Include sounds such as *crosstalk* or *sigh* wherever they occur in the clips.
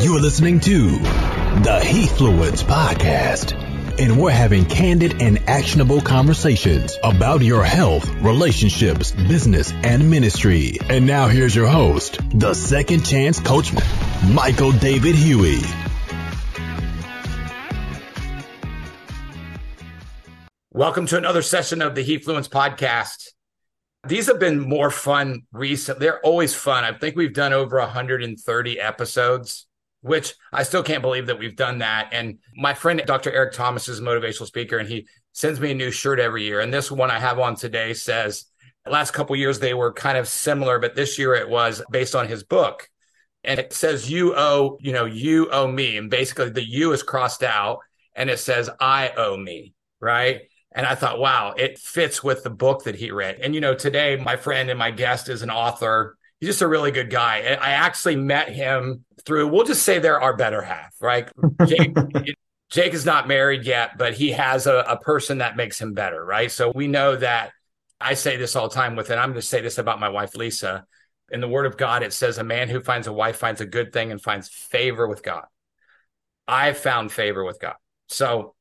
You're listening to the Heathfluence Podcast, and we're having candid and actionable conversations about your health, relationships, business, and ministry. And now here's your host, the second chance coach, Michael David Huey. Welcome to another session of the Heathfluence Podcast. These have been more fun recently. They're always fun. I think we've done over 130 episodes, which I still can't believe that we've done that. And my friend Dr. Eric Thomas is a motivational speaker, and he sends me a new shirt every year. And this one I have on today says, last couple years they were kind of similar, but this year it was based on his book. And it says, You owe, you know, you owe me. And basically the you is crossed out and it says, I owe me. Right. And I thought, wow, it fits with the book that he read. And, you know, today my friend and my guest is an author. He's just a really good guy. I actually met him through, we'll just say they're our better half, right? Jake, *laughs* Jake is not married yet, but he has a, a person that makes him better, right? So we know that I say this all the time with it. I'm going to say this about my wife, Lisa. In the word of God, it says, a man who finds a wife finds a good thing and finds favor with God. I found favor with God. So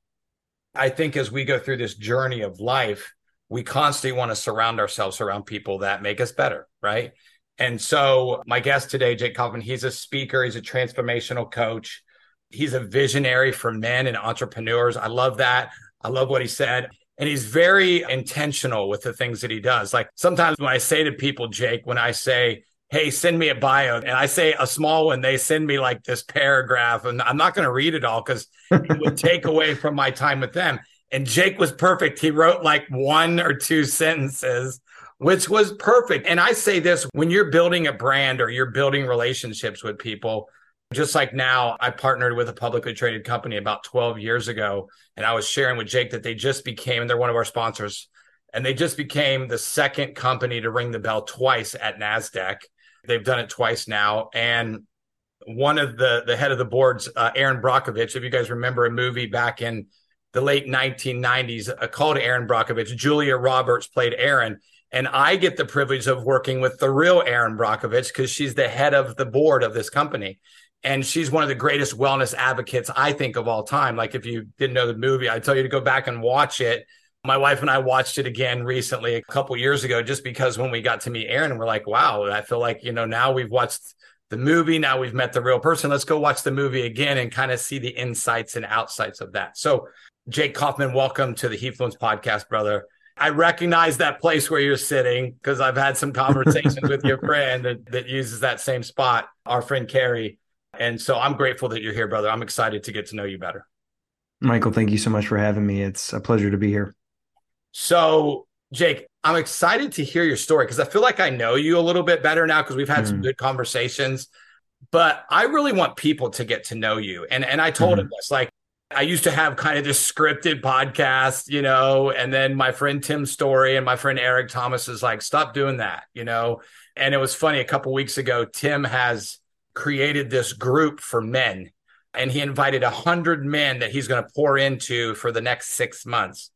I think as we go through this journey of life, we constantly want to surround ourselves around people that make us better, right? And so, my guest today, Jake Kauffman, he's a speaker, he's a transformational coach, he's a visionary for men and entrepreneurs. I love that. I love what he said. And he's very intentional with the things that he does. Like sometimes when I say to people, Jake, when I say, hey, send me a bio. And I say a small one, they send me like this paragraph, and I'm not going to read it all because it would *laughs* take away from my time with them. And Jake was perfect. He wrote like one or two sentences, which was perfect. And I say this when you're building a brand or you're building relationships with people, just like now, I partnered with a publicly traded company about 12 years ago. And I was sharing with Jake that they just became, and they're one of our sponsors, and they just became the second company to ring the bell twice at NASDAQ. They've done it twice now. And one of the the head of the boards, uh, Erin Brockovich, if you guys remember a movie back in the late 1990s uh, called Erin Brockovich, Julia Roberts played Erin. And I get the privilege of working with the real Erin Brockovich because she's the head of the board of this company. And she's one of the greatest wellness advocates, I think, of all time. Like, if you didn't know the movie, I tell you to go back and watch it my wife and I watched it again recently a couple years ago just because when we got to meet Erin, we're like, wow, I feel like, you know, now we've watched the movie, now we've met the real person. Let's go watch the movie again and kind of see the insights and outsides of that. So, Jake Kauffman, welcome to the Heathfluence podcast, brother. I recognize that place where you're sitting because I've had some conversations with your friend that, that uses that same spot, our friend Carrie. And so I'm grateful that you're here, brother. I'm excited to get to know you better. Michael, thank you so much for having me. It's a pleasure to be here. So, Jake, I'm excited to hear your story because I feel like I know you a little bit better now because we've had mm. some good conversations. But I really want people to get to know you. And and I told mm. him this like I used to have kind of this scripted podcast, you know, and then my friend Tim Storey and my friend Eric Thomas is like, stop doing that, you know. And it was funny a couple weeks ago, Tim has created this group for men and he invited a hundred men that he's going to pour into for the next six months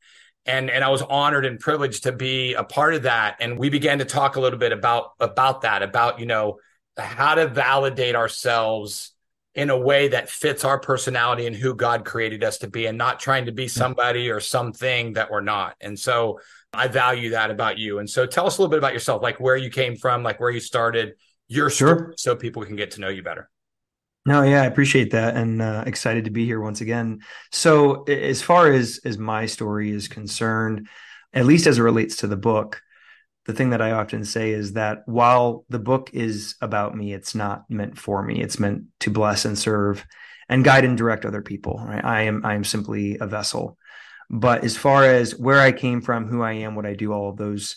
and and I was honored and privileged to be a part of that. And we began to talk a little bit about about that, about you know how to validate ourselves in a way that fits our personality and who God created us to be, and not trying to be somebody or something that we're not. And so I value that about you. And so tell us a little bit about yourself, like where you came from, like where you started, your sure. story, so people can get to know you better. No, yeah, I appreciate that, and uh, excited to be here once again. So, as far as as my story is concerned, at least as it relates to the book, the thing that I often say is that while the book is about me, it's not meant for me. It's meant to bless and serve, and guide and direct other people. Right? I am I am simply a vessel. But as far as where I came from, who I am, what I do, all of those,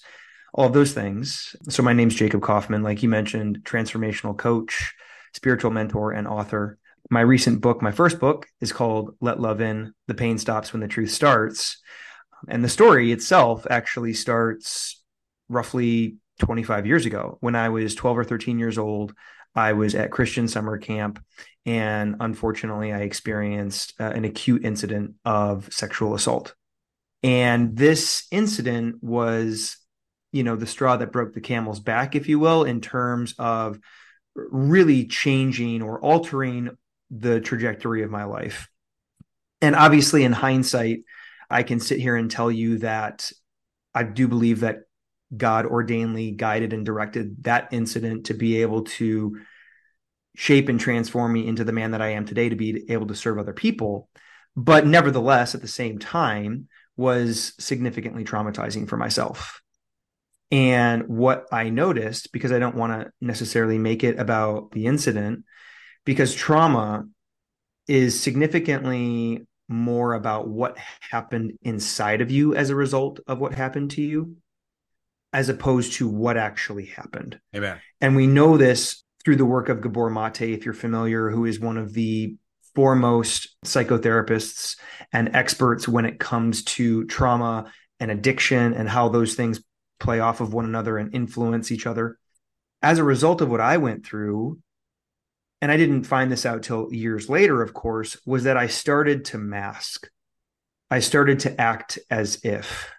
all of those things. So my name's Jacob Kauffman, like you mentioned, transformational coach spiritual mentor and author. My recent book, my first book, is called Let Love In The Pain Stops When the Truth Starts. And the story itself actually starts roughly 25 years ago. When I was 12 or 13 years old, I was at Christian summer camp. And unfortunately, I experienced uh, an acute incident of sexual assault. And this incident was, you know, the straw that broke the camel's back, if you will, in terms of really changing or altering the trajectory of my life. And obviously, in hindsight, I can sit here and tell you that I do believe that God ordainedly guided and directed that incident to be able to shape and transform me into the man that I am today to be able to serve other people. But nevertheless, at the same time, was significantly traumatizing for myself. And what I noticed, because I don't want to necessarily make it about the incident, because trauma is significantly more about what happened inside of you as a result of what happened to you, as opposed to what actually happened. Amen. And we know this through the work of Gabor Mate, if you're familiar, who is one of the foremost psychotherapists and experts when it comes to trauma and addiction and how those things play off of one another and influence each other. As a result of what I went through, and I didn't find this out till years later, of course, was that I started to mask. I started to act as if.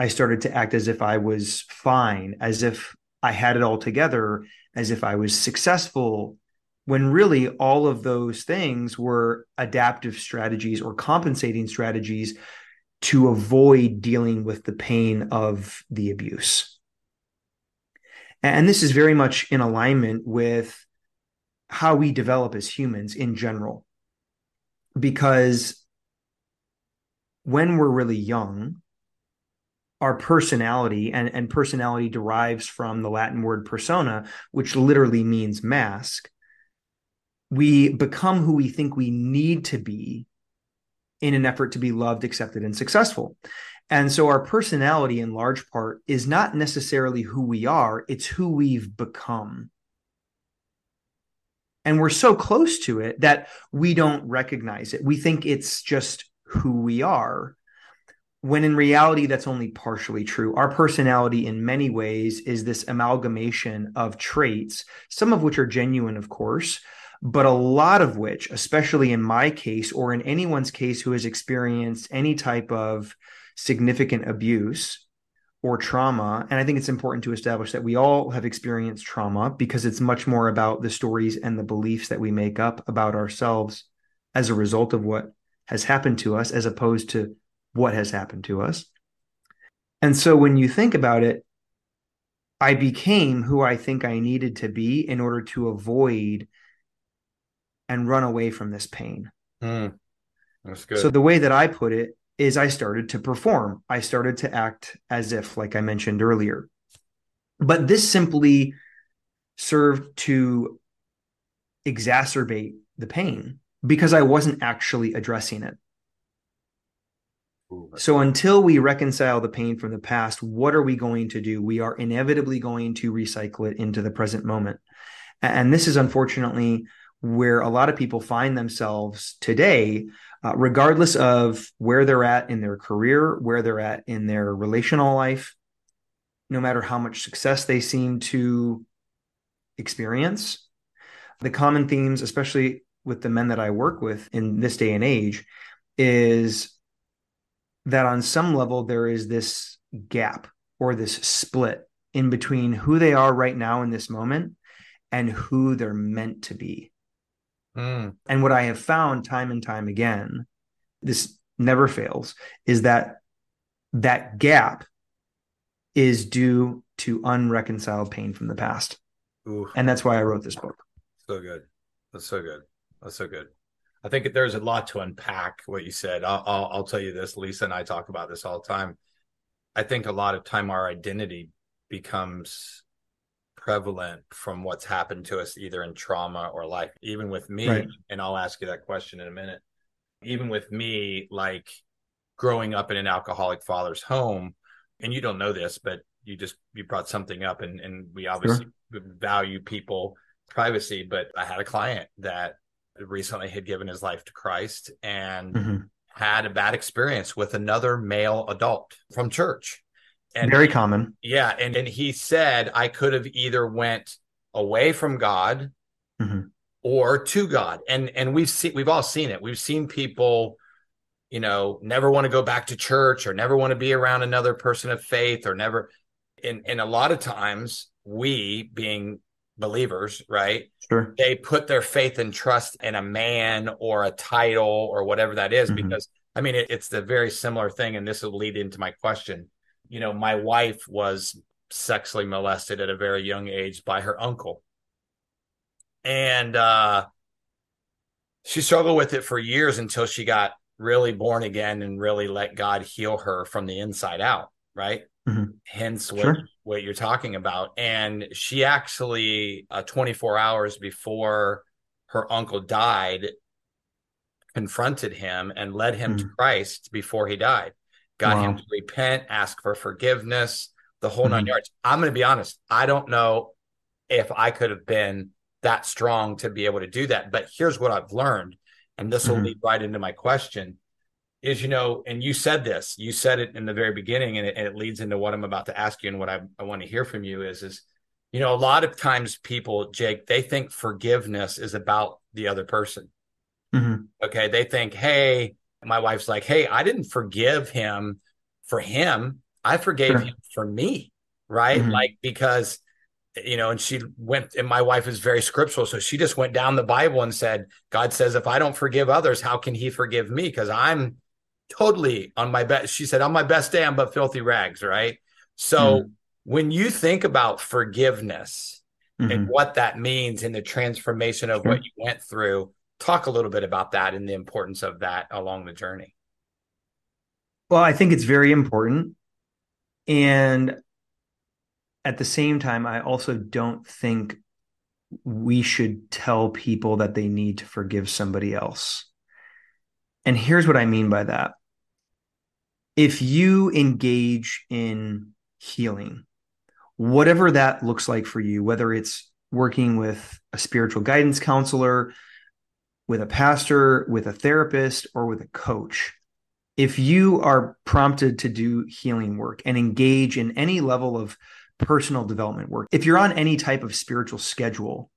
I started to act as if I was fine, as if I had it all together, as if I was successful, when really all of those things were adaptive strategies or compensating strategies to avoid dealing with the pain of the abuse. And this is very much in alignment with how we develop as humans in general. Because when we're really young, our personality and, and personality derives from the Latin word persona, which literally means mask. We become who we think we need to be in an effort to be loved, accepted, and successful. And so our personality, in large part, is not necessarily who we are, it's who we've become. And we're so close to it that we don't recognize it. We think it's just who we are, when in reality, that's only partially true. Our personality, in many ways, is this amalgamation of traits, some of which are genuine, of course, but a lot of which, especially in my case or in anyone's case who has experienced any type of significant abuse or trauma, and I think it's important to establish that we all have experienced trauma because it's much more about the stories and the beliefs that we make up about ourselves as a result of what has happened to us, as opposed to what has happened to us. And so when you think about it, I became who I think I needed to be in order to avoid and run away from this pain. Mm, that's good. So the way that I put it is I started to perform. I started to act as if, like I mentioned earlier. But this simply served to exacerbate the pain because I wasn't actually addressing it. So until we reconcile the pain from the past, what are we going to do? We are inevitably going to recycle it into the present moment. And this is unfortunately where a lot of people find themselves today, uh, regardless of where they're at in their career, where they're at in their relational life, no matter how much success they seem to experience. The common themes, especially with the men that I work with in this day and age, is that on some level there is this gap or this split in between who they are right now in this moment and who they're meant to be. Mm. And what I have found time and time again, this never fails, is that that gap is due to unreconciled pain from the past. Ooh. And that's why I wrote this book. So good. That's so good. That's so good. I think there's a lot to unpack what you said. I'll, I'll, I'll tell you this. Lisa and I talk about this all the time. I think a lot of time our identity becomes prevalent from what's happened to us either in trauma or life even with me right. and i'll ask you that question in a minute even with me like growing up in an alcoholic father's home and you don't know this but you just you brought something up and and we obviously sure. value people privacy but i had a client that recently had given his life to christ and mm-hmm. had a bad experience with another male adult from church and very common. Yeah, and and he said I could have either went away from God mm-hmm. or to God. And and we've seen we've all seen it. We've seen people you know, never want to go back to church or never want to be around another person of faith or never and and a lot of times we being believers, right? Sure. They put their faith and trust in a man or a title or whatever that is, Mhm. because I mean, it, it's the very similar thing. And this will lead into my question. You know, my wife was sexually molested at a very young age by her uncle. And uh, she struggled with it for years until she got really born again and really let God heal her from the inside out, right? Mhm. Hence what Sure. what you're talking about. And she actually, uh, 24 hours before her uncle died, confronted him and led him to Mhm. Christ before he died. Got him to repent, ask for forgiveness, the whole nine Mhm. yards. I'm going to be honest. I don't know if I could have been that strong to be able to do that. But here's what I've learned, and this will Mhm. lead right into my question is, you know, and you said this, you said it in the very beginning, and it, and it leads into what I'm about to ask you and what I, I want to hear from you is, is, you know, a lot of times people, Jake, they think forgiveness is about the other person. Mhm. Okay. They think, hey, my wife's like, hey, I didn't forgive him for him. I forgave Sure. him for me. Right. Mhm. Like, because, you know, and she went, and my wife is very scriptural. So she just went down the Bible and said, God says, if I don't forgive others, how can he forgive me? Because I'm totally on my best. She said, on my best day, I'm but filthy rags. Right. So Mhm. when you think about forgiveness, and Mhm. what that means in the transformation of Sure. what you went through. Talk a little bit about that and the importance of that along the journey. Well, I think it's very important. And at the same time, I also don't think we should tell people that they need to forgive somebody else. And here's what I mean by that. If you engage in healing, whatever that looks like for you, whether it's working with a spiritual guidance counselor, with a pastor, with a therapist, or with a coach, if you are prompted to do healing work and engage in any level of personal development work, if you're on any type of spiritual schedule,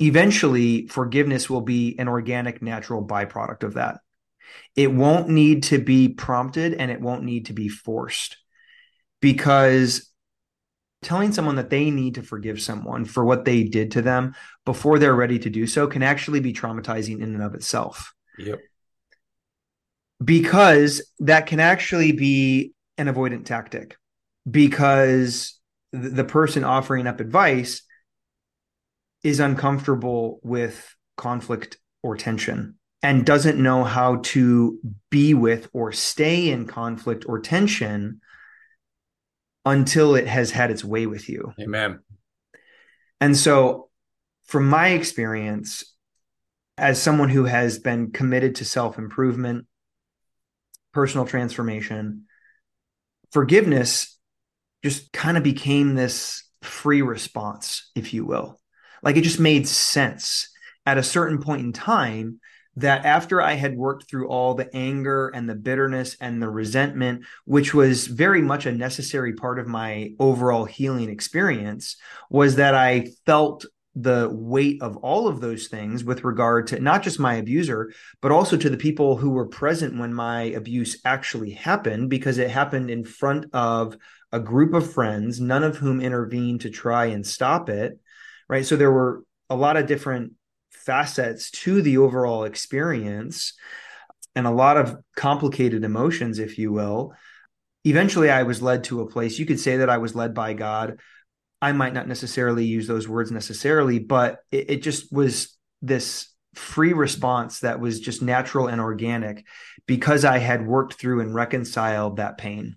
eventually forgiveness will be an organic, natural byproduct of that. It won't need to be prompted and it won't need to be forced because telling someone that they need to forgive someone for what they did to them before they're ready to do so can actually be traumatizing in and of itself Yep. because that can actually be an avoidant tactic because the person offering up advice is uncomfortable with conflict or tension and doesn't know how to be with or stay in conflict or tension until it has had its way with you. Amen. And so, from my experience, as someone who has been committed to self improvement, personal transformation, forgiveness just kind of became this free response, if you will. Like it just made sense at a certain point in time that after I had worked through all the anger and the bitterness and the resentment, which was very much a necessary part of my overall healing experience, was that I felt the weight of all of those things with regard to not just my abuser, but also to the people who were present when my abuse actually happened, because it happened in front of a group of friends, none of whom intervened to try and stop it. Right. So there were a lot of different facets to the overall experience and a lot of complicated emotions, if you will. Eventually, I was led to a place. You could say that I was led by God. I might not necessarily use those words necessarily, but it, it just was this free response that was just natural and organic because I had worked through and reconciled that pain.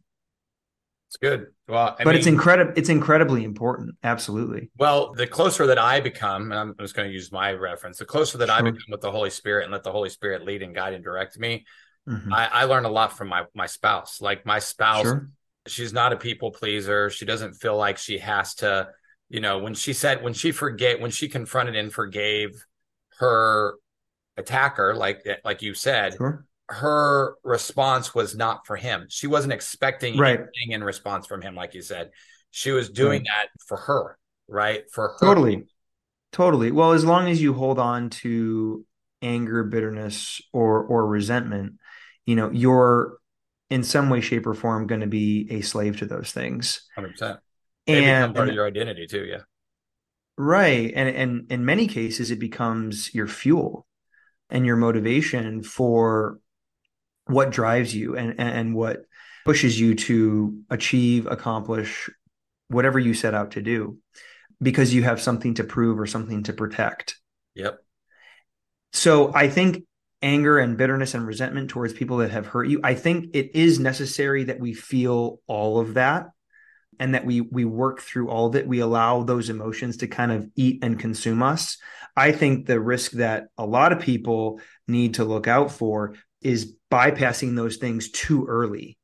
It's good. Well, I but mean, it's incredible. It's incredibly important. Absolutely. well, the closer that I become, and I'm just going to use my reference, the closer that I become with the Holy Spirit and let the Holy Spirit lead and guide and direct me, Mhm. I, I learn a lot from my my spouse. Like my spouse, Sure. she's not a people pleaser. She doesn't feel like she has to, you know, when she said when she forget when she confronted and forgave her attacker, like like you said, Sure. Her response was not for him. She wasn't expecting Right. anything in response from him, like you said. She was doing Right. that for her, right? For her. Totally. Totally. Well, as long as you hold on to anger, bitterness, or or resentment, you know, you're in some way, shape, or form going to be a slave to those things. 100%. They And, part of your identity too. Yeah. Right. And and in many cases it becomes your fuel and your motivation for what drives you and and what pushes you to achieve, accomplish whatever you set out to do because you have something to prove or something to protect. Yep. So I think anger and bitterness and resentment towards people that have hurt you, I think it is necessary that we feel all of that and that we we work through all of it. We allow those emotions to kind of eat and consume us. I think the risk that a lot of people need to look out for is bypassing those things too early.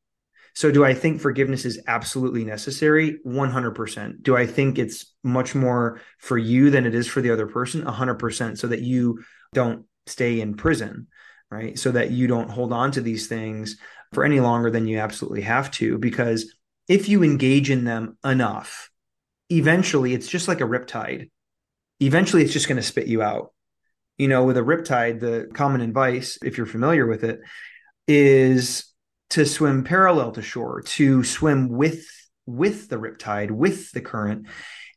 So, do I think forgiveness is absolutely necessary? 100%. Do I think it's much more for you than it is for the other person? 100%. So that you don't stay in prison, right? So that you don't hold on to these things for any longer than you absolutely have to. Because if you engage in them enough, eventually it's just like a riptide. Eventually, it's just going to spit you out. You know, with a riptide, the common advice, if you're familiar with it, is to swim parallel to shore, to swim with with the riptide, with the current.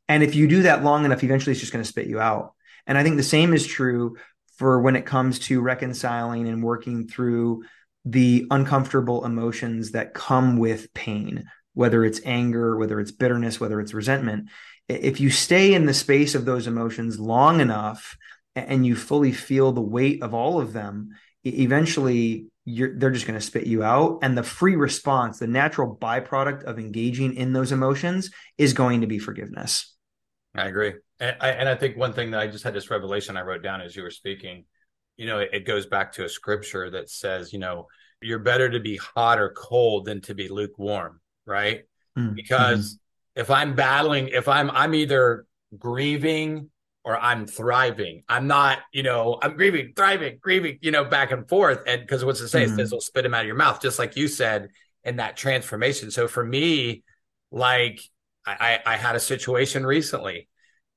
And if you do that long enough, eventually it's just going to spit you out. And I think the same is true for when it comes to reconciling and working through the uncomfortable emotions that come with pain, whether it's anger, whether it's bitterness, whether it's resentment. If you stay in the space of those emotions long enough and you fully feel the weight of all of them, eventually they're just going to spit you out. And the free response, the natural byproduct of engaging in those emotions is going to be forgiveness. I agree. And I, and I think one thing that I just had this revelation I wrote down as you were speaking, you know, it, it goes back to a scripture that says, you know, you're better to be hot or cold than to be lukewarm, right? Mm-hmm. Because if I'm battling, if I'm I'm either grieving or I'm thriving. I'm not, you know, I'm grieving, thriving, grieving, you know, back and forth. And because what's it say? Mm-hmm. It says will spit them out of your mouth, just like you said in that transformation. So for me, like I, I had a situation recently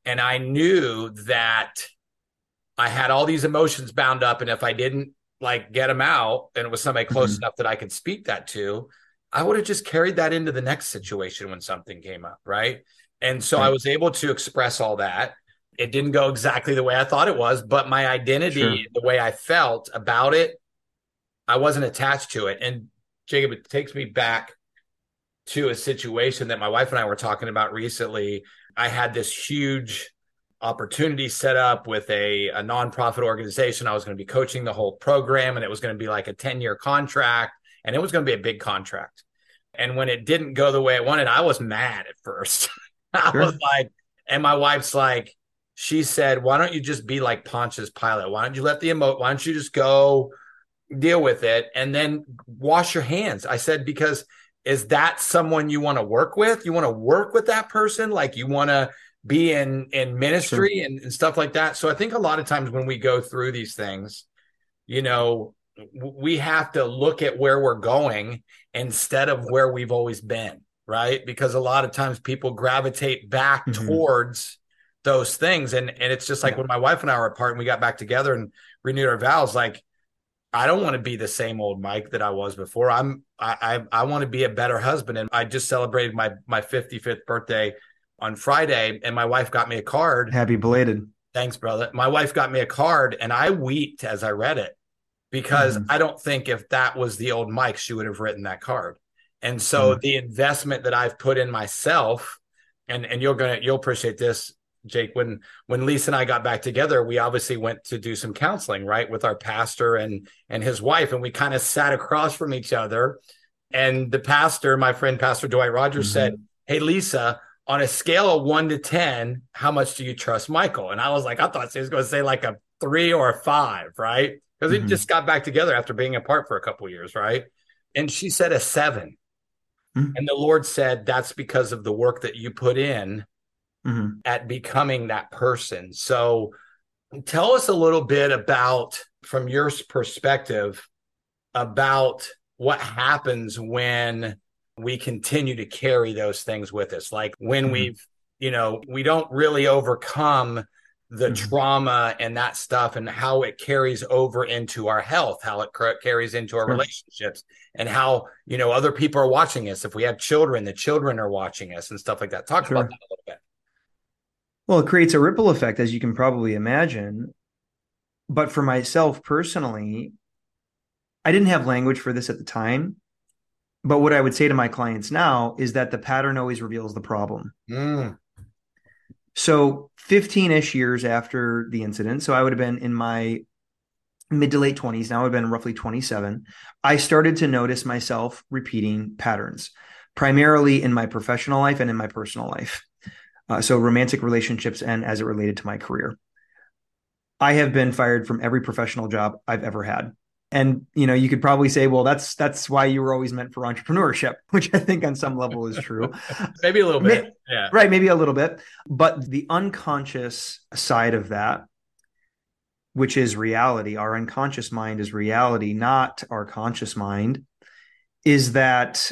and I knew that I had all these emotions bound up. And if I didn't like get them out and it was somebody close mm-hmm. enough that I could speak that to, I would have just carried that into the next situation when something came up. Right. And so right. I was able to express all that it didn't go exactly the way I thought it was, but my identity, sure. the way I felt about it, I wasn't attached to it. And Jacob, it takes me back to a situation that my wife and I were talking about recently. I had this huge opportunity set up with a, a nonprofit organization. I was going to be coaching the whole program, and it was going to be like a 10 year contract, and it was going to be a big contract. And when it didn't go the way I wanted, I was mad at first. *laughs* I sure. was like, and my wife's like, she said, "Why don't you just be like Pontius Pilate? Why don't you let the emote? Why don't you just go deal with it and then wash your hands?" I said, "Because is that someone you want to work with? You want to work with that person? Like you want to be in in ministry sure. and, and stuff like that?" So I think a lot of times when we go through these things, you know, we have to look at where we're going instead of where we've always been, right? Because a lot of times people gravitate back mm-hmm. towards those things. And and it's just like yeah. when my wife and I were apart and we got back together and renewed our vows, like I don't want to be the same old Mike that I was before. I'm I I, I want to be a better husband. And I just celebrated my my 55th birthday on Friday, and my wife got me a card. Happy belated. Thanks, brother. My wife got me a card, and I wept as I read it because mm. I don't think if that was the old Mike, she would have written that card. And so mm. the investment that I've put in myself, and and you're gonna you'll appreciate this, Jake, when when Lisa and I got back together, we obviously went to do some counseling, right, with our pastor and and his wife, and we kind of sat across from each other. And the pastor, my friend Pastor Dwight Rogers, mm-hmm. said, "Hey, Lisa." On a scale of one to 10, how much do you trust Michael? And I was like, I thought he was going to say like a three or a five, right? Because mm-hmm. we just got back together after being apart for a couple years, right? And she said a 7 mm-hmm. And the Lord said, That's because of the work that you put in mm-hmm. at becoming that person. So tell us a little bit about, from your perspective, about what happens when we continue to carry those things with us. Like when mm-hmm. we've, you know, we don't really overcome the mm-hmm. trauma and that stuff and how it carries over into our health how it carries into our sure. relationships and how you know other people are watching us if we have children the children are watching us and stuff like that talk sure. about that a little bit Well, it creates a ripple effect, as you can probably imagine. But for myself personally, I didn't have language for this at the time. But what I would say to my clients now is that the pattern always reveals the problem. Mm. So 15 ish years after the incident, so I would have been in my mid to late 20s, now I've been roughly 27. I started to notice myself repeating patterns, primarily in my professional life and in my personal life. Uh, so romantic relationships and as it related to my career. I have been fired from every professional job I've ever had. And you know, you could probably say, well, that's that's why you were always meant for entrepreneurship, *laughs* which I think on some level is true. *laughs* maybe a little bit. yeah. Right, maybe a little bit. But the unconscious side of that, which is reality, our unconscious mind is reality, not our conscious mind, is that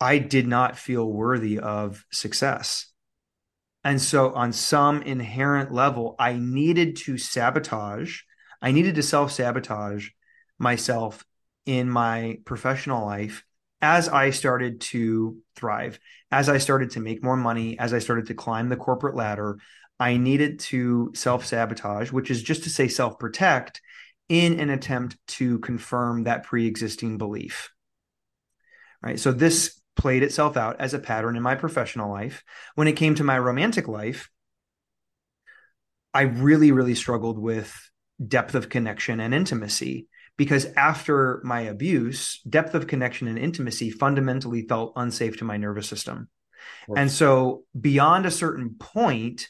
I did not feel worthy of success. And so, on some inherent level, I needed to sabotage, I needed to self sabotage myself in my professional life as I started to thrive, as I started to make more money, as I started to climb the corporate ladder. I needed to self sabotage, which is just to say self protect, in an attempt to confirm that pre existing belief. Right. So, this played itself out as a pattern in my professional life. When it came to my romantic life, I really, really struggled with depth of connection and intimacy because after my abuse, depth of connection and intimacy fundamentally felt unsafe to my nervous system. And so, beyond a certain point,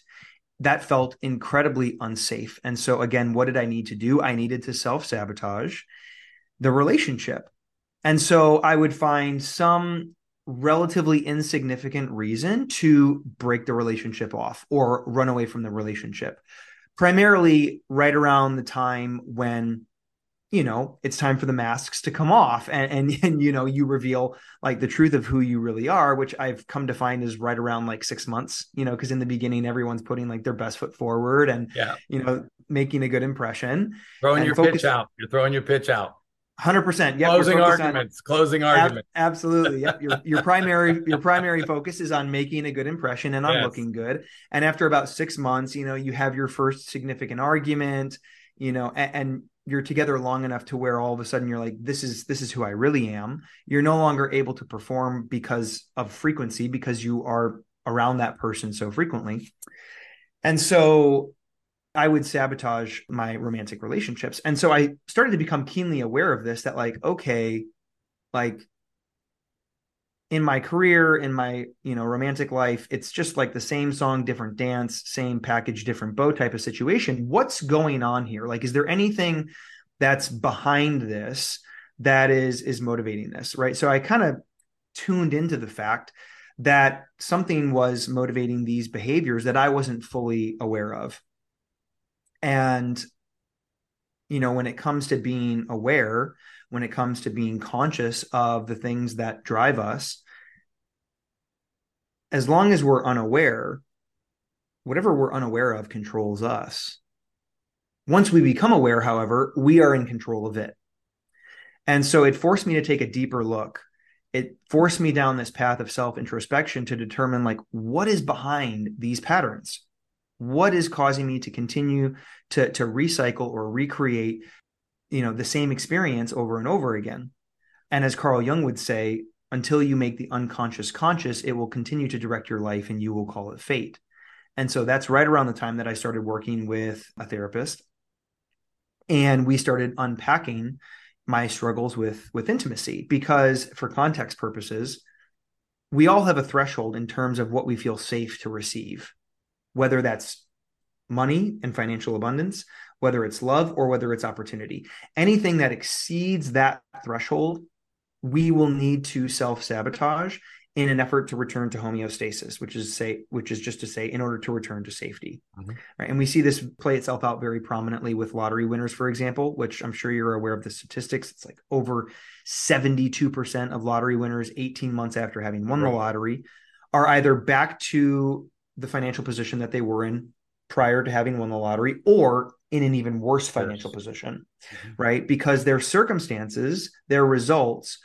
that felt incredibly unsafe. And so, again, what did I need to do? I needed to self sabotage the relationship. And so, I would find some relatively insignificant reason to break the relationship off or run away from the relationship. Primarily right around the time when you know it's time for the masks to come off and, and *laughs* and you know you reveal like the truth of who you really are which i've come to find is right around like six months you know because in the beginning everyone's putting like their best foot forward and yeah. you know making a good impression throwing your focus- pitch out. You're throwing your pitch out Hundred percent. Yep. Closing arguments. On, closing arguments. Ab- *laughs* absolutely. Yep. Your your primary your primary focus is on making a good impression and on yes. looking good. And after about six months, you know, you have your first significant argument. You know, and, and you're together long enough to where all of a sudden you're like, this is this is who I really am. You're no longer able to perform because of frequency because you are around that person so frequently. And so I would sabotage my romantic relationships. And so I started to become keenly aware of this that, like, okay, like in my career, in my, you know, romantic life, it's just like the same song, different dance, same package, different bow type of situation. What's going on here? Like, is there anything that's behind this that is is motivating this? Right. So I kind of tuned into the fact that something was motivating these behaviors that I wasn't fully aware of. And, you know, when it comes to being aware, when it comes to being conscious of the things that drive us, as long as we're unaware, whatever we're unaware of controls us. Once we become aware, however, we are in control of it. And so it forced me to take a deeper look. It forced me down this path of self introspection to determine, like, what is behind these patterns? What is causing me to continue to to recycle or recreate you know the same experience over and over again? And as carl jung would say until you make the unconscious conscious it will continue to direct your life and you will call it fate. And so that's right around the time that i started working with a therapist. And we started unpacking my struggles with with intimacy because for context purposes we all have a threshold in terms of what we feel safe to receive whether that's money and financial abundance, whether it's love or whether it's opportunity. Anything that exceeds that threshold, we will need to self sabotage in an effort to return to homeostasis, which is say, which is just to say, in order to return to safety. Mm-hmm. Right? And we see this play itself out very prominently with lottery winners, for example, which I'm sure you're aware of the statistics. It's like over 72% of lottery winners 18 months after having won right. the lottery are either back to the financial position that they were in prior to having won the lottery or in an even worse financial position, mm-hmm. right? Because their circumstances, their results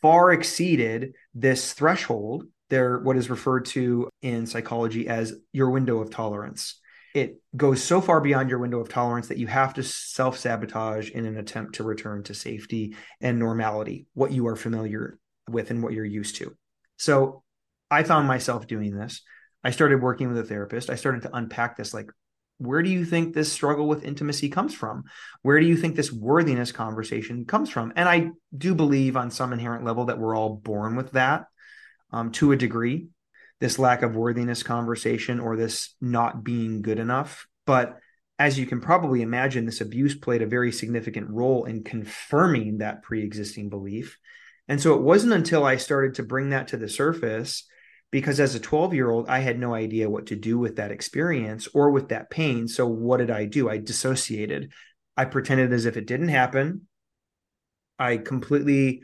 far exceeded this threshold they're what is referred to in psychology as your window of tolerance. It goes so far beyond your window of tolerance that you have to self sabotage in an attempt to return to safety and normality, what you are familiar with and what you're used to. So I found myself doing this. I started working with a therapist. I started to unpack this like, where do you think this struggle with intimacy comes from? Where do you think this worthiness conversation comes from? And I do believe on some inherent level that we're all born with that um, to a degree, this lack of worthiness conversation or this not being good enough. But as you can probably imagine, this abuse played a very significant role in confirming that pre existing belief. And so it wasn't until I started to bring that to the surface, because as a 12 year old, I had no idea what to do with that experience or with that pain. So what did I do? I dissociated. I pretended as if it didn't happen. I completely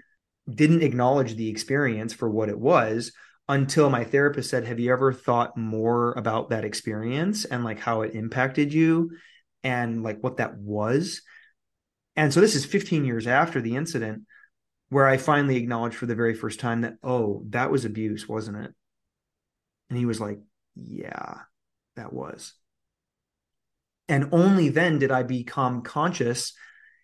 didn't acknowledge the experience for what it was until my therapist said, Have you ever thought more about that experience and like how it impacted you and like what that was? And so this is 15 years after the incident where I finally acknowledged for the very first time that, oh, that was abuse, wasn't it? And he was like, yeah, that was. And only then did I become conscious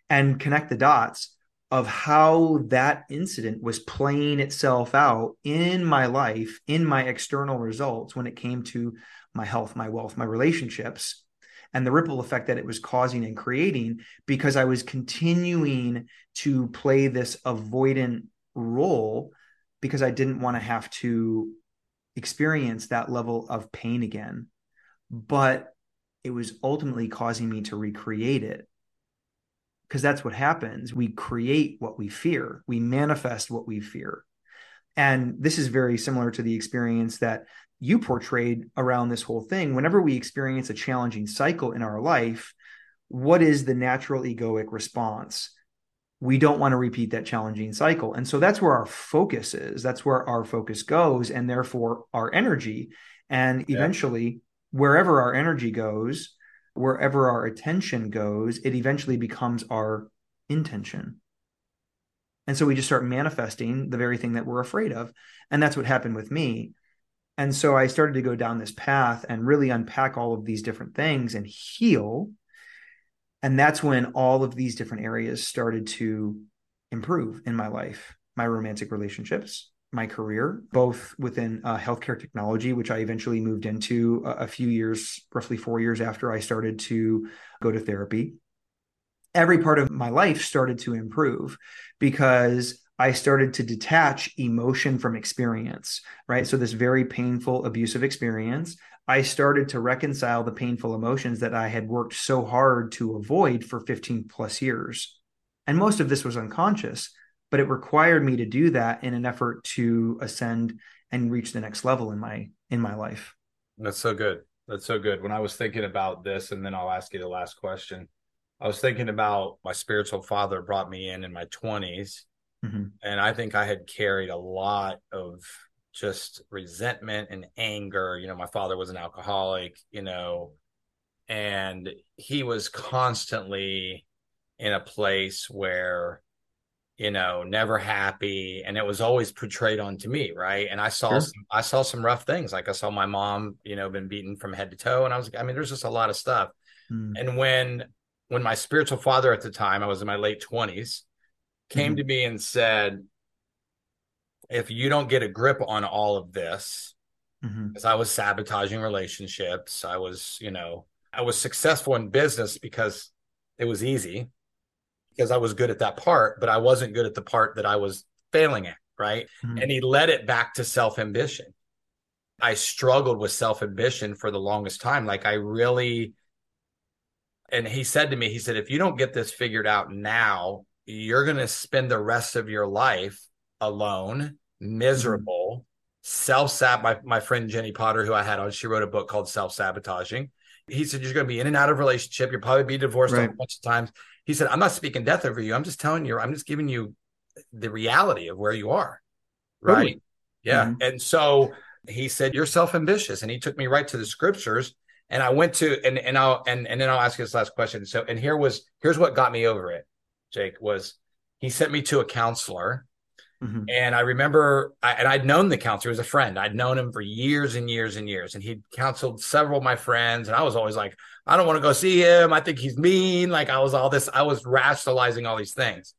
and connect the dots of how that incident was playing itself out in my life, in my external results when it came to my health, my wealth, my relationships, and the ripple effect that it was causing and creating because I was continuing to play this avoidant role because I didn't want to have to experience that level of pain again. But it was ultimately causing me to recreate it because that's what happens. We create what we fear, we manifest what we fear. And this is very similar to the experience that you portrayed around this whole thing. Whenever we experience a challenging cycle in our life, what is the natural egoic response? We don't want to repeat that challenging cycle. And so that's where our focus is. That's where our focus goes, and therefore our energy. And eventually, yeah. wherever our energy goes, wherever our attention goes, it eventually becomes our intention. And so we just start manifesting the very thing that we're afraid of. And that's what happened with me. And so I started to go down this path and really unpack all of these different things and heal. And that's when all of these different areas started to improve in my life my romantic relationships, my career, both within uh, healthcare technology, which I eventually moved into a, a few years, roughly four years after I started to go to therapy. Every part of my life started to improve because I started to detach emotion from experience, right? So, this very painful, abusive experience, I started to reconcile the painful emotions that I had worked so hard to avoid for 15 plus years. And most of this was unconscious but it required me to do that in an effort to ascend and reach the next level in my in my life that's so good that's so good when i was thinking about this and then i'll ask you the last question i was thinking about my spiritual father brought me in in my 20s mm-hmm. and i think i had carried a lot of just resentment and anger you know my father was an alcoholic you know and he was constantly in a place where you know, never happy, and it was always portrayed onto me, right? And I saw sure. some, I saw some rough things. Like I saw my mom, you know, been beaten from head to toe, and I was, I mean, there's just a lot of stuff. Hmm. And when when my spiritual father at the time, I was in my late twenties, came mm-hmm. to me and said, "If you don't get a grip on all of this, because mm-hmm. I was sabotaging relationships, I was, you know, I was successful in business because it was easy." because I was good at that part, but I wasn't good at the part that I was failing at. Right. Mm-hmm. And he led it back to self ambition. I struggled with self ambition for the longest time. Like I really, and he said to me, he said, if you don't get this figured out now, you're going to spend the rest of your life alone, miserable, self sab. My, my friend Jenny Potter, who I had on, she wrote a book called Self Sabotaging. He said, you're going to be in and out of relationship. You'll probably be divorced right. a bunch of times. He said, I'm not speaking death over you. I'm just telling you, I'm just giving you the reality of where you are. Right. Totally. Yeah. Mm-hmm. And so he said, You're self ambitious. And he took me right to the scriptures. And I went to and and I'll and, and then I'll ask you this last question. So and here was here's what got me over it, Jake, was he sent me to a counselor Mm-hmm. And I remember, I, and I'd known the counselor as a friend. I'd known him for years and years and years. And he'd counseled several of my friends. And I was always like, I don't want to go see him. I think he's mean. Like I was all this, I was rationalizing all these things.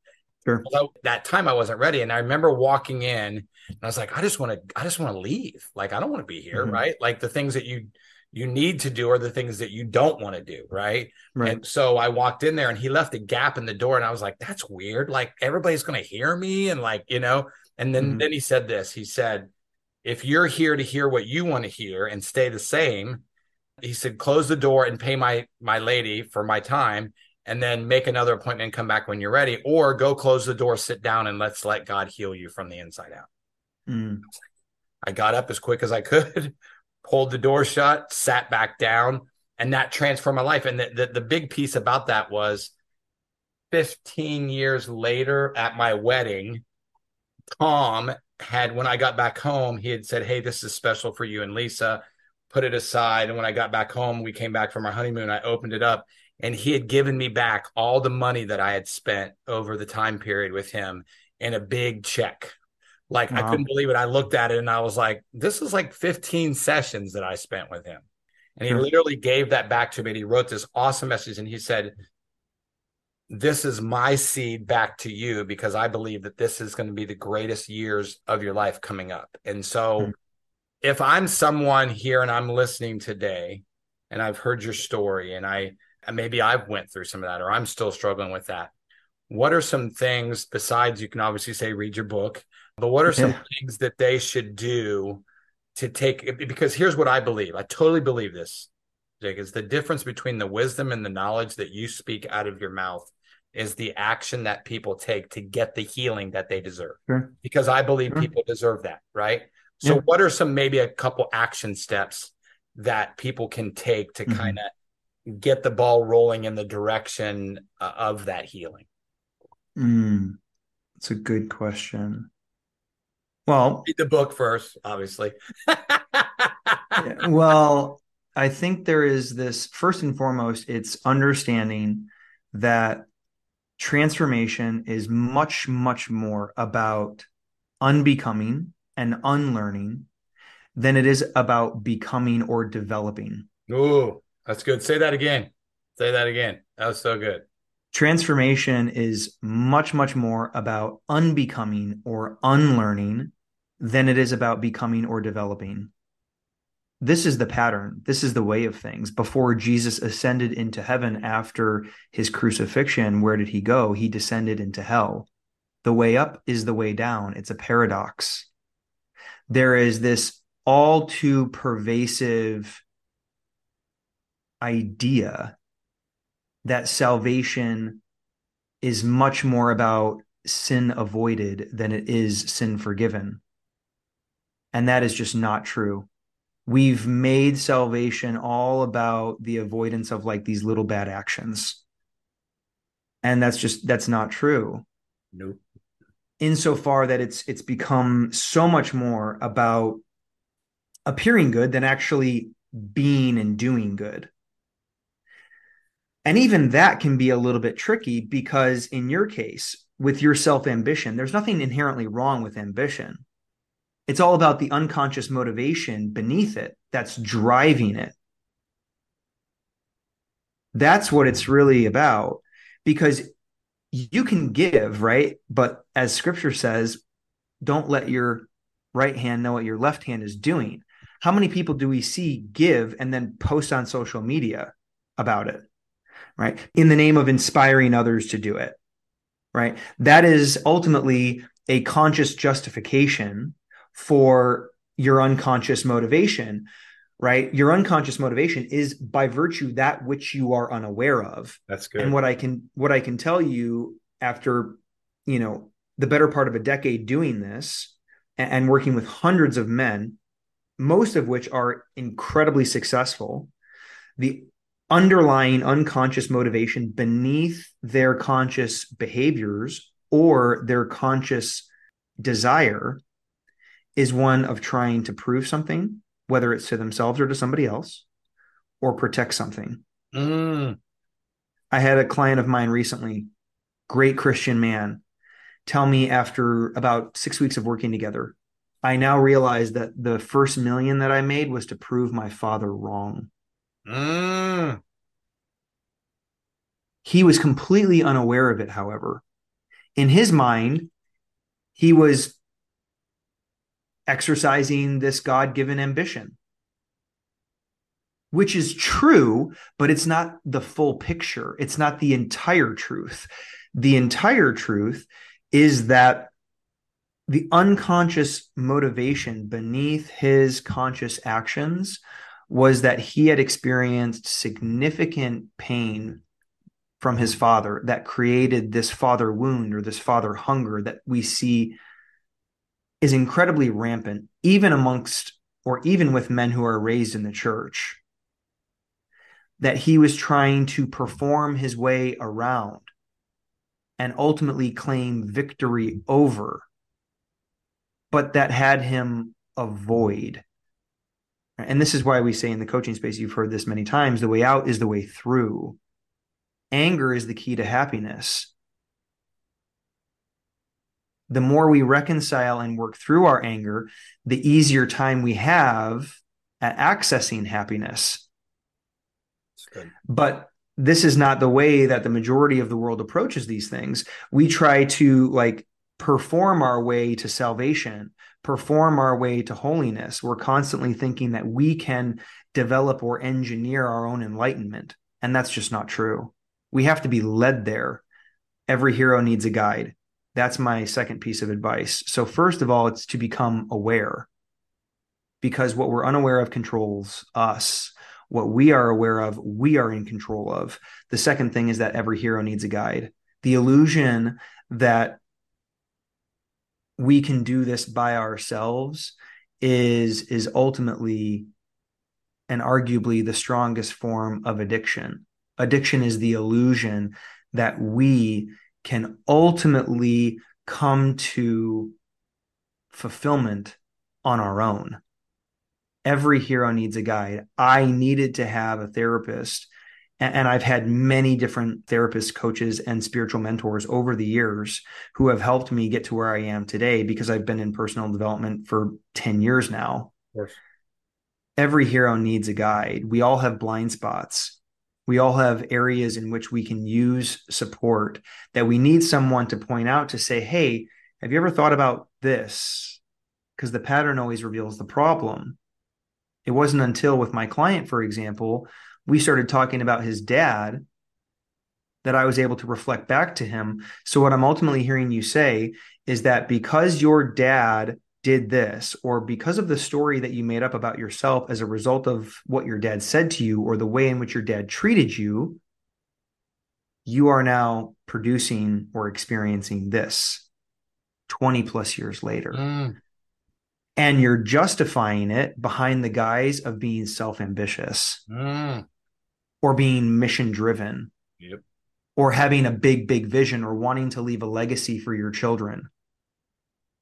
Sure. Although that time I wasn't ready. And I remember walking in and I was like, I just want to, I just want to leave. Like, I don't want to be here. Mm-hmm. Right. Like the things that you, you need to do are the things that you don't want to do, right? right? And so I walked in there and he left a gap in the door and I was like, that's weird. Like everybody's going to hear me and like, you know, and then mm-hmm. then he said this. He said, if you're here to hear what you want to hear and stay the same, he said, close the door and pay my my lady for my time and then make another appointment and come back when you're ready or go close the door, sit down and let's let God heal you from the inside out. Mm. I got up as quick as I could, *laughs* pulled the door shut, sat back down, and that transformed my life. And the, the, the, big piece about that was 15 years later at my wedding, Tom had, when I got back home, he had said, Hey, this is special for you and Lisa. Put it aside. And when I got back home, we came back from our honeymoon. I opened it up and he had given me back all the money that I had spent over the time period with him in a big check like wow. I couldn't believe it. I looked at it and I was like, this is like 15 sessions that I spent with him. And he literally gave that back to me. And he wrote this awesome message and he said, This is my seed back to you because I believe that this is going to be the greatest years of your life coming up. And so mm-hmm. if I'm someone here and I'm listening today and I've heard your story and I maybe I've went through some of that or I'm still struggling with that. What are some things besides you can obviously say read your book but what are some yeah. things that they should do to take? Because here's what I believe. I totally believe this, Jake. Is the difference between the wisdom and the knowledge that you speak out of your mouth is the action that people take to get the healing that they deserve. Sure. Because I believe sure. people deserve that, right? So, yeah. what are some maybe a couple action steps that people can take to mm-hmm. kind of get the ball rolling in the direction uh, of that healing? Mm, that's a good question. Well, read the book first, obviously. yeah, *laughs* well, I think there is this first and foremost, it's understanding that transformation is much, much more about unbecoming and unlearning than it is about becoming or developing. Oh, that's good. Say that again. Say that again. That was so good. Transformation is much, much more about unbecoming or unlearning than it is about becoming or developing. This is the pattern. This is the way of things. Before Jesus ascended into heaven after his crucifixion, where did he go? He descended into hell. The way up is the way down. It's a paradox. There is this all too pervasive idea that salvation is much more about sin avoided than it is sin forgiven. And that is just not true. We've made salvation all about the avoidance of like these little bad actions. And that's just that's not true. Nope. Insofar that it's it's become so much more about appearing good than actually being and doing good. And even that can be a little bit tricky because, in your case, with your self ambition, there's nothing inherently wrong with ambition. It's all about the unconscious motivation beneath it that's driving it. That's what it's really about because you can give, right? But as scripture says, don't let your right hand know what your left hand is doing. How many people do we see give and then post on social media about it? Right? In the name of inspiring others to do it, right? That is ultimately a conscious justification for your unconscious motivation, right? Your unconscious motivation is by virtue that which you are unaware of. That's good. And what I can what I can tell you after, you know, the better part of a decade doing this and working with hundreds of men, most of which are incredibly successful, the underlying unconscious motivation beneath their conscious behaviors or their conscious desire is one of trying to prove something, whether it's to themselves or to somebody else, or protect something. Mm. I had a client of mine recently, great Christian man, tell me after about six weeks of working together, I now realize that the first million that I made was to prove my father wrong. Mm. He was completely unaware of it, however. In his mind, he was exercising this God given ambition, which is true, but it's not the full picture. It's not the entire truth. The entire truth is that the unconscious motivation beneath his conscious actions was that he had experienced significant pain from his father that created this father wound or this father hunger that we see is incredibly rampant, even amongst or even with men who are raised in the church. That he was trying to perform his way around and ultimately claim victory over but that had him avoid. And this is why we say in the coaching space, you've heard this many times the way out is the way through. Anger is the key to happiness. The more we reconcile and work through our anger, the easier time we have at accessing happiness. But this is not the way that the majority of the world approaches these things. We try to like perform our way to salvation, perform our way to holiness. We're constantly thinking that we can develop or engineer our own enlightenment. And that's just not true. We have to be led there. Every hero needs a guide. That's my second piece of advice. So, first of all, it's to become aware because what we're unaware of controls us. What we are aware of, we are in control of. The second thing is that every hero needs a guide. The illusion that we can do this by ourselves is is ultimately and arguably the strongest form of addiction. Addiction is the illusion that we can ultimately come to fulfillment on our own. Every hero needs a guide. I needed to have a therapist and I've had many different therapists, coaches, and spiritual mentors over the years who have helped me get to where I am today because I've been in personal development for 10 years now. Every hero needs a guide. We all have blind spots. We all have areas in which we can use support that we need someone to point out to say, Hey, have you ever thought about this? Because the pattern always reveals the problem. It wasn't until with my client, for example, we started talking about his dad that I was able to reflect back to him. So, what I'm ultimately hearing you say is that because your dad did this, or because of the story that you made up about yourself as a result of what your dad said to you, or the way in which your dad treated you, you are now producing or experiencing this 20 plus years later. Mm. And you're justifying it behind the guise of being self ambitious. Mm or being mission driven yep. or having a big, big vision or wanting to leave a legacy for your children.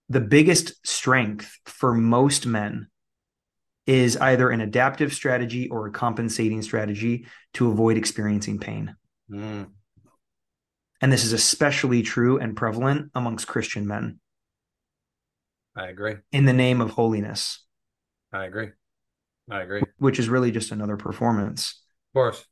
The biggest strength for most men is either an adaptive strategy or a compensating strategy to avoid experiencing pain. Mm. And this is especially true and prevalent amongst Christian men. I agree. In the name of holiness. I agree. I agree. Which is really just another performance. Of course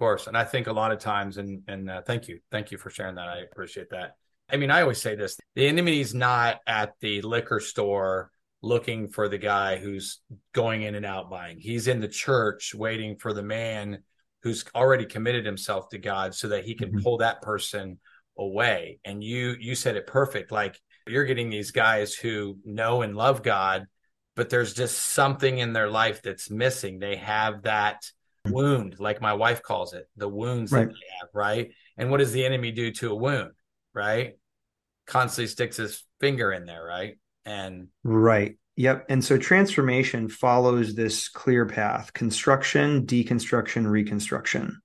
course. And I think a lot of times, and and uh, thank you, thank you for sharing that. I appreciate that. I mean, I always say this: the enemy's not at the liquor store looking for the guy who's going in and out buying. He's in the church waiting for the man who's already committed himself to God, so that he can mm-hmm. pull that person away. And you you said it perfect. Like you're getting these guys who know and love God, but there's just something in their life that's missing. They have that wound, like my wife calls it, the wounds right. that they have, right? And what does the enemy do to a wound, right? Constantly sticks his finger in there, right? And right. Yep. And so transformation follows this clear path construction, deconstruction, reconstruction.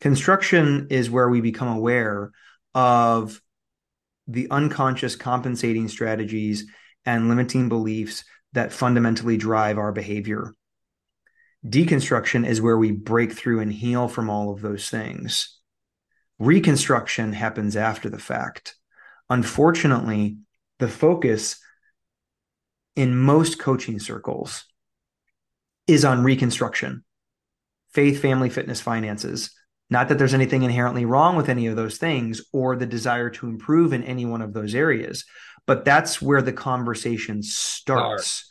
Construction is where we become aware of the unconscious compensating strategies and limiting beliefs that fundamentally drive our behavior. Deconstruction is where we break through and heal from all of those things. Reconstruction happens after the fact. Unfortunately, the focus in most coaching circles is on reconstruction, faith, family, fitness, finances. Not that there's anything inherently wrong with any of those things or the desire to improve in any one of those areas, but that's where the conversation starts.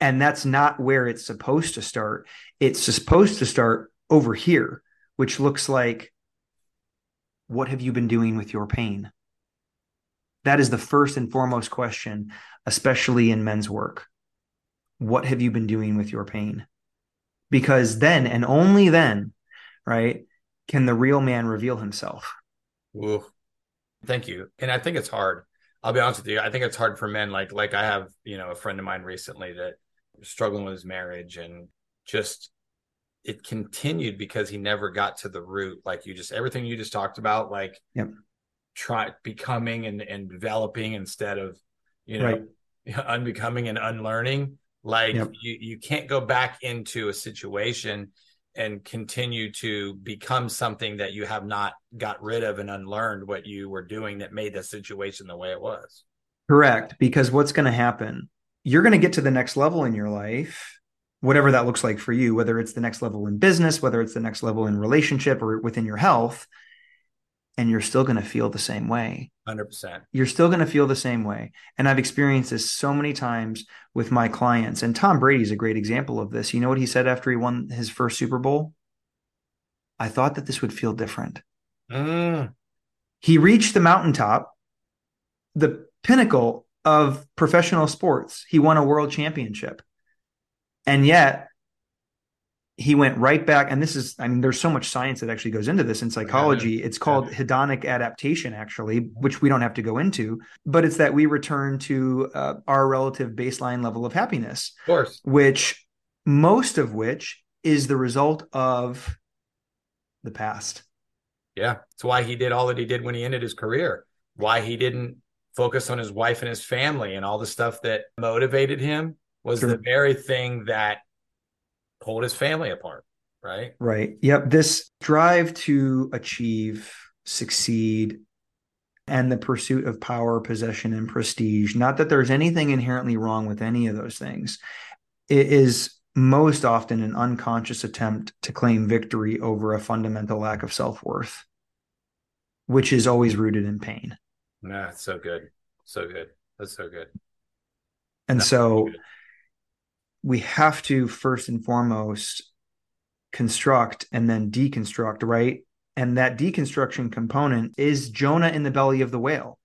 And that's not where it's supposed to start. It's supposed to start over here, which looks like what have you been doing with your pain? That is the first and foremost question, especially in men's work. What have you been doing with your pain? Because then and only then, right, can the real man reveal himself. Ooh, thank you. And I think it's hard. I'll be honest with you. I think it's hard for men. Like, like I have, you know, a friend of mine recently that struggling with his marriage and just it continued because he never got to the root. Like you just everything you just talked about, like yep. try becoming and, and developing instead of, you know, right. *laughs* unbecoming and unlearning. Like yep. you, you can't go back into a situation and continue to become something that you have not got rid of and unlearned what you were doing that made the situation the way it was. Correct. Because what's going to happen? You're going to get to the next level in your life, whatever that looks like for you, whether it's the next level in business, whether it's the next level in relationship or within your health, and you're still going to feel the same way. 100%. You're still going to feel the same way. And I've experienced this so many times with my clients. And Tom Brady is a great example of this. You know what he said after he won his first Super Bowl? I thought that this would feel different. Mm. He reached the mountaintop, the pinnacle of professional sports. He won a world championship. And yet, he went right back. And this is i mean there's so much science that actually goes into this in psychology. it's called hedonic adaptation actually which we don't have to go into but it's that we return to uh, our relative baseline level of happiness of course. which most of which is the result of the past. Yeah. It's why he did all that he did when he ended his career. Why he didn't focus on his wife and his family and all the stuff that motivated him was sure. the very thing that pulled his family apart, right? Right. Yep. This drive to achieve, succeed, and the pursuit of power, possession, and prestige. Not that there's anything inherently wrong with any of those things. It is most often an unconscious attempt to claim victory over a fundamental lack of self worth, which is always rooted in pain. Nah, so good. So good. That's so good. And That's so, we have to first and foremost construct and then deconstruct, right? And that deconstruction component is Jonah in the belly of the whale.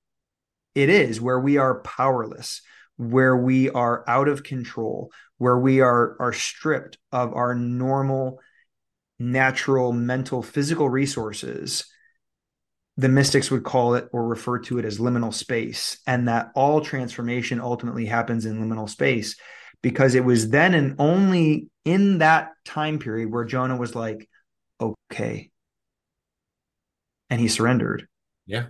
It is where we are powerless, where we are out of control, where we are, are stripped of our normal, natural, mental, physical resources. The mystics would call it or refer to it as liminal space, and that all transformation ultimately happens in liminal space because it was then and only in that time period where Jonah was like, okay. And he surrendered. Yeah.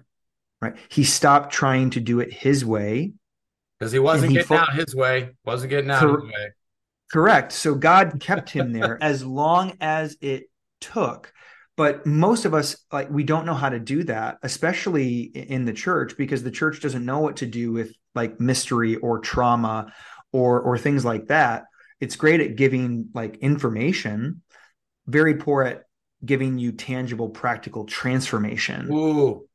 Right. He stopped trying to do it his way. Because he wasn't he getting fo- out his way. Wasn't getting out Cor- his way. Correct. So God kept him there *laughs* as long as it took. But most of us, like, we don't know how to do that, especially in the church, because the church doesn't know what to do with like mystery or trauma or or things like that. It's great at giving like information very poor at giving you tangible practical transformation. Ooh.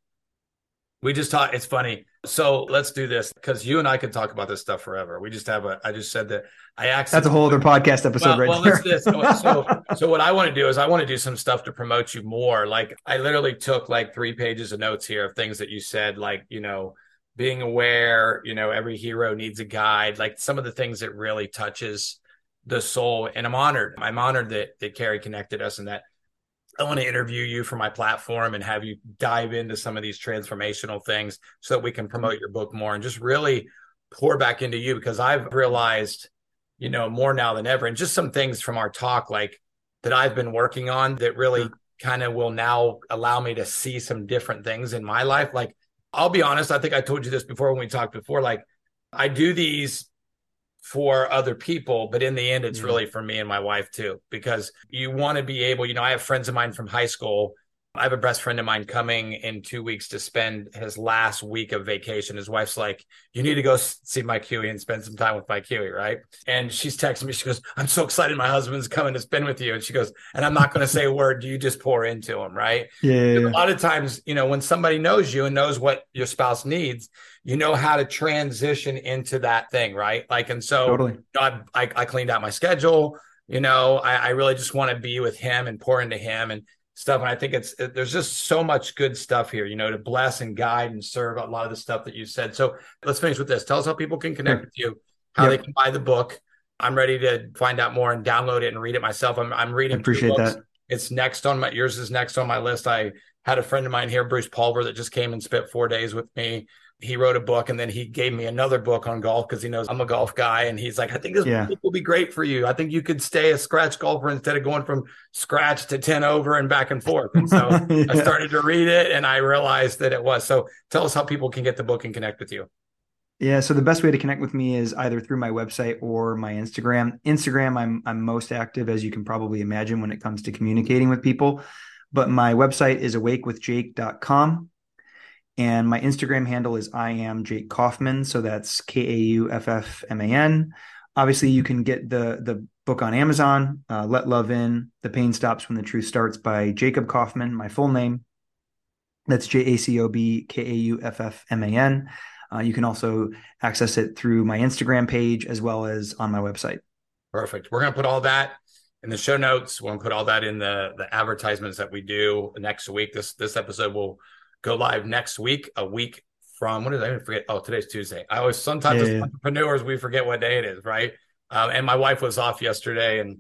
We just talked it's funny so let's do this because you and i could talk about this stuff forever we just have a i just said that i actually that's a whole other podcast episode well, right well, there. Let's, so, *laughs* so what i want to do is i want to do some stuff to promote you more like i literally took like three pages of notes here of things that you said like you know being aware, you know, every hero needs a guide, like some of the things that really touches the soul. And I'm honored. I'm honored that that Carrie connected us and that I want to interview you for my platform and have you dive into some of these transformational things so that we can promote mm-hmm. your book more and just really pour back into you because I've realized, you know, more now than ever, and just some things from our talk, like that I've been working on that really kind of will now allow me to see some different things in my life. Like I'll be honest. I think I told you this before when we talked before. Like, I do these for other people, but in the end, it's mm-hmm. really for me and my wife too, because you want to be able, you know, I have friends of mine from high school I have a best friend of mine coming in two weeks to spend his last week of vacation. His wife's like, You need to go see my Huey and spend some time with my Huey, right? And she's texting me. She goes, I'm so excited. My husband's coming to spend with you. And she goes, And I'm not going to say a word. Do you just pour into him, right? Yeah. A lot of times, you know, when somebody knows you and knows what your spouse needs, you know how to transition into that thing, right? Like, and so Totally. you know, I, I, I cleaned out my schedule. You know, I, I really just want to be with him and pour into him and stuff. And I think it's it, there's just so much good stuff here, you know, to bless and guide and serve a lot of the stuff that you said. So let's finish with this. Tell us how people can connect with you, how Yep. they can buy the book. I'm ready to find out more and download it and read it myself. I'm I'm I reading. two appreciate that. It's next on my yours is next on my list. I had a friend of mine here, Bruce Pulver, that just came and spent four days with me. He wrote a book and then he gave me another book on golf because he knows I'm a golf guy. And he's like, I think this Yeah. book will be great for you. I think you could stay a scratch golfer instead of going from scratch to 10 over and back and forth. And so *laughs* I started to read it and I realized that it was. So tell us how people can get the book and connect with you. Yeah, so the best way to connect with me is either through my website or my Instagram. Instagram, I'm I'm most active as you can probably imagine when it comes to communicating with people. But my website is awakewithjake.com and my Instagram handle is I am Jake Kauffman, so that's K A U F F M A N. Obviously, you can get the the book on Amazon, uh, Let Love In, The Pain Stops When the Truth Starts by Jacob Kauffman, my full name. That's J A C O B K A U F F M A N. Uh, you can also access it through my Instagram page as well as on my website. Perfect. We're going to put all that in the show notes. To put all that in the the advertisements that we do next week. This this episode will go live next week, a week from what did I forget? Oh, today's Tuesday. I always sometimes Yeah, entrepreneurs we forget what day it is, right? Um, and my wife was off yesterday, and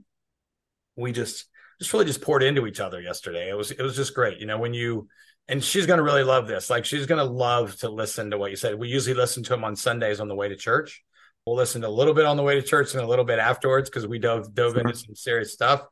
we just just really just poured into each other yesterday. It was it was just great, you know, when you and she's going to really love this. Like she's going to love to listen to what you said. We usually listen to them on Sundays on the way to church. We'll listen to a little bit on the way to church and a little bit afterwards because we dove dove into some serious stuff.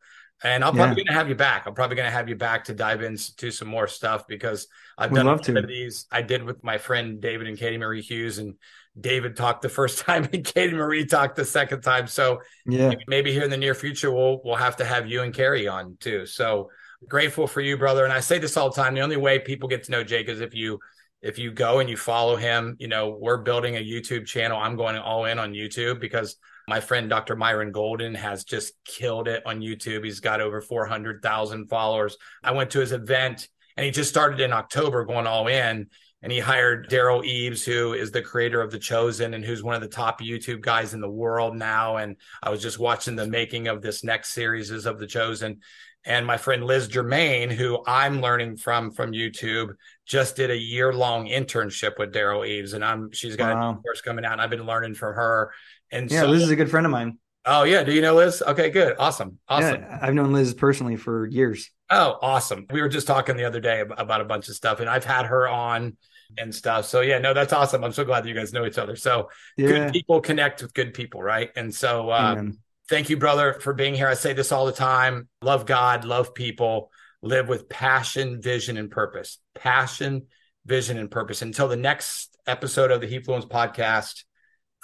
And I'm probably Yeah. going to have you back. I'm probably going to have you back to dive into some more stuff because I've Would done a love to. of these. I did with my friend David and Katie Marie Hughes, and David talked the first *laughs* time, and Katie Marie talked the second time. So Yeah. maybe here in the near future we'll we'll have to have you and Carrie on too. So grateful for you, brother. And I say this all the time. The only way people get to know Jake is if you if you go and you follow him. You know, we're building a YouTube channel. I'm going all in on YouTube because my friend Dr. Myron Golden has just killed it on YouTube. He's got over 400,000 followers. I went to his event and he just started in October going all in and he hired Derral Eves, who is the creator of The Chosen and who's one of the top YouTube guys in the world now. And I was just watching the making of this next series of The Chosen. And my friend Liz Germain, who I'm learning from from YouTube, just did a year long internship with Derral Eves, and I'm she's got a Wow. new course coming out, and I've been learning from her. And Yeah, so, Liz is a good friend of mine. oh yeah, do you know Liz? Okay, good, awesome, awesome. Yeah, I've known Liz personally for years. Oh, awesome. We were just talking the other day about a bunch of stuff, and I've had her on and stuff. So yeah, no, that's awesome. I'm so glad that you guys know each other. So Yeah. good people connect with good people, right? And so uh, Amen. Thank you, brother, for being here. I say this all the time: love God, love people, live with passion, vision, and purpose. Passion, vision, and purpose. Until the next episode of the Hefluence podcast.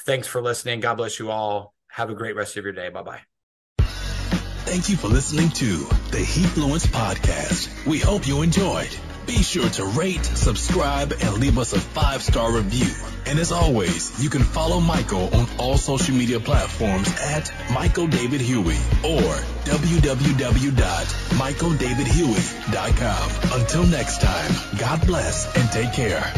Thanks for listening. God bless you all. Have a great rest of your day. Bye bye. Thank you for listening to the Hefluence Podcast. We hope you enjoyed. Be sure to rate, subscribe, and leave us a five star review. And as always, you can follow Michael on all social media platforms at Michael David Huey or www.michaeldavidhuey.com. Until next time, God bless and take care.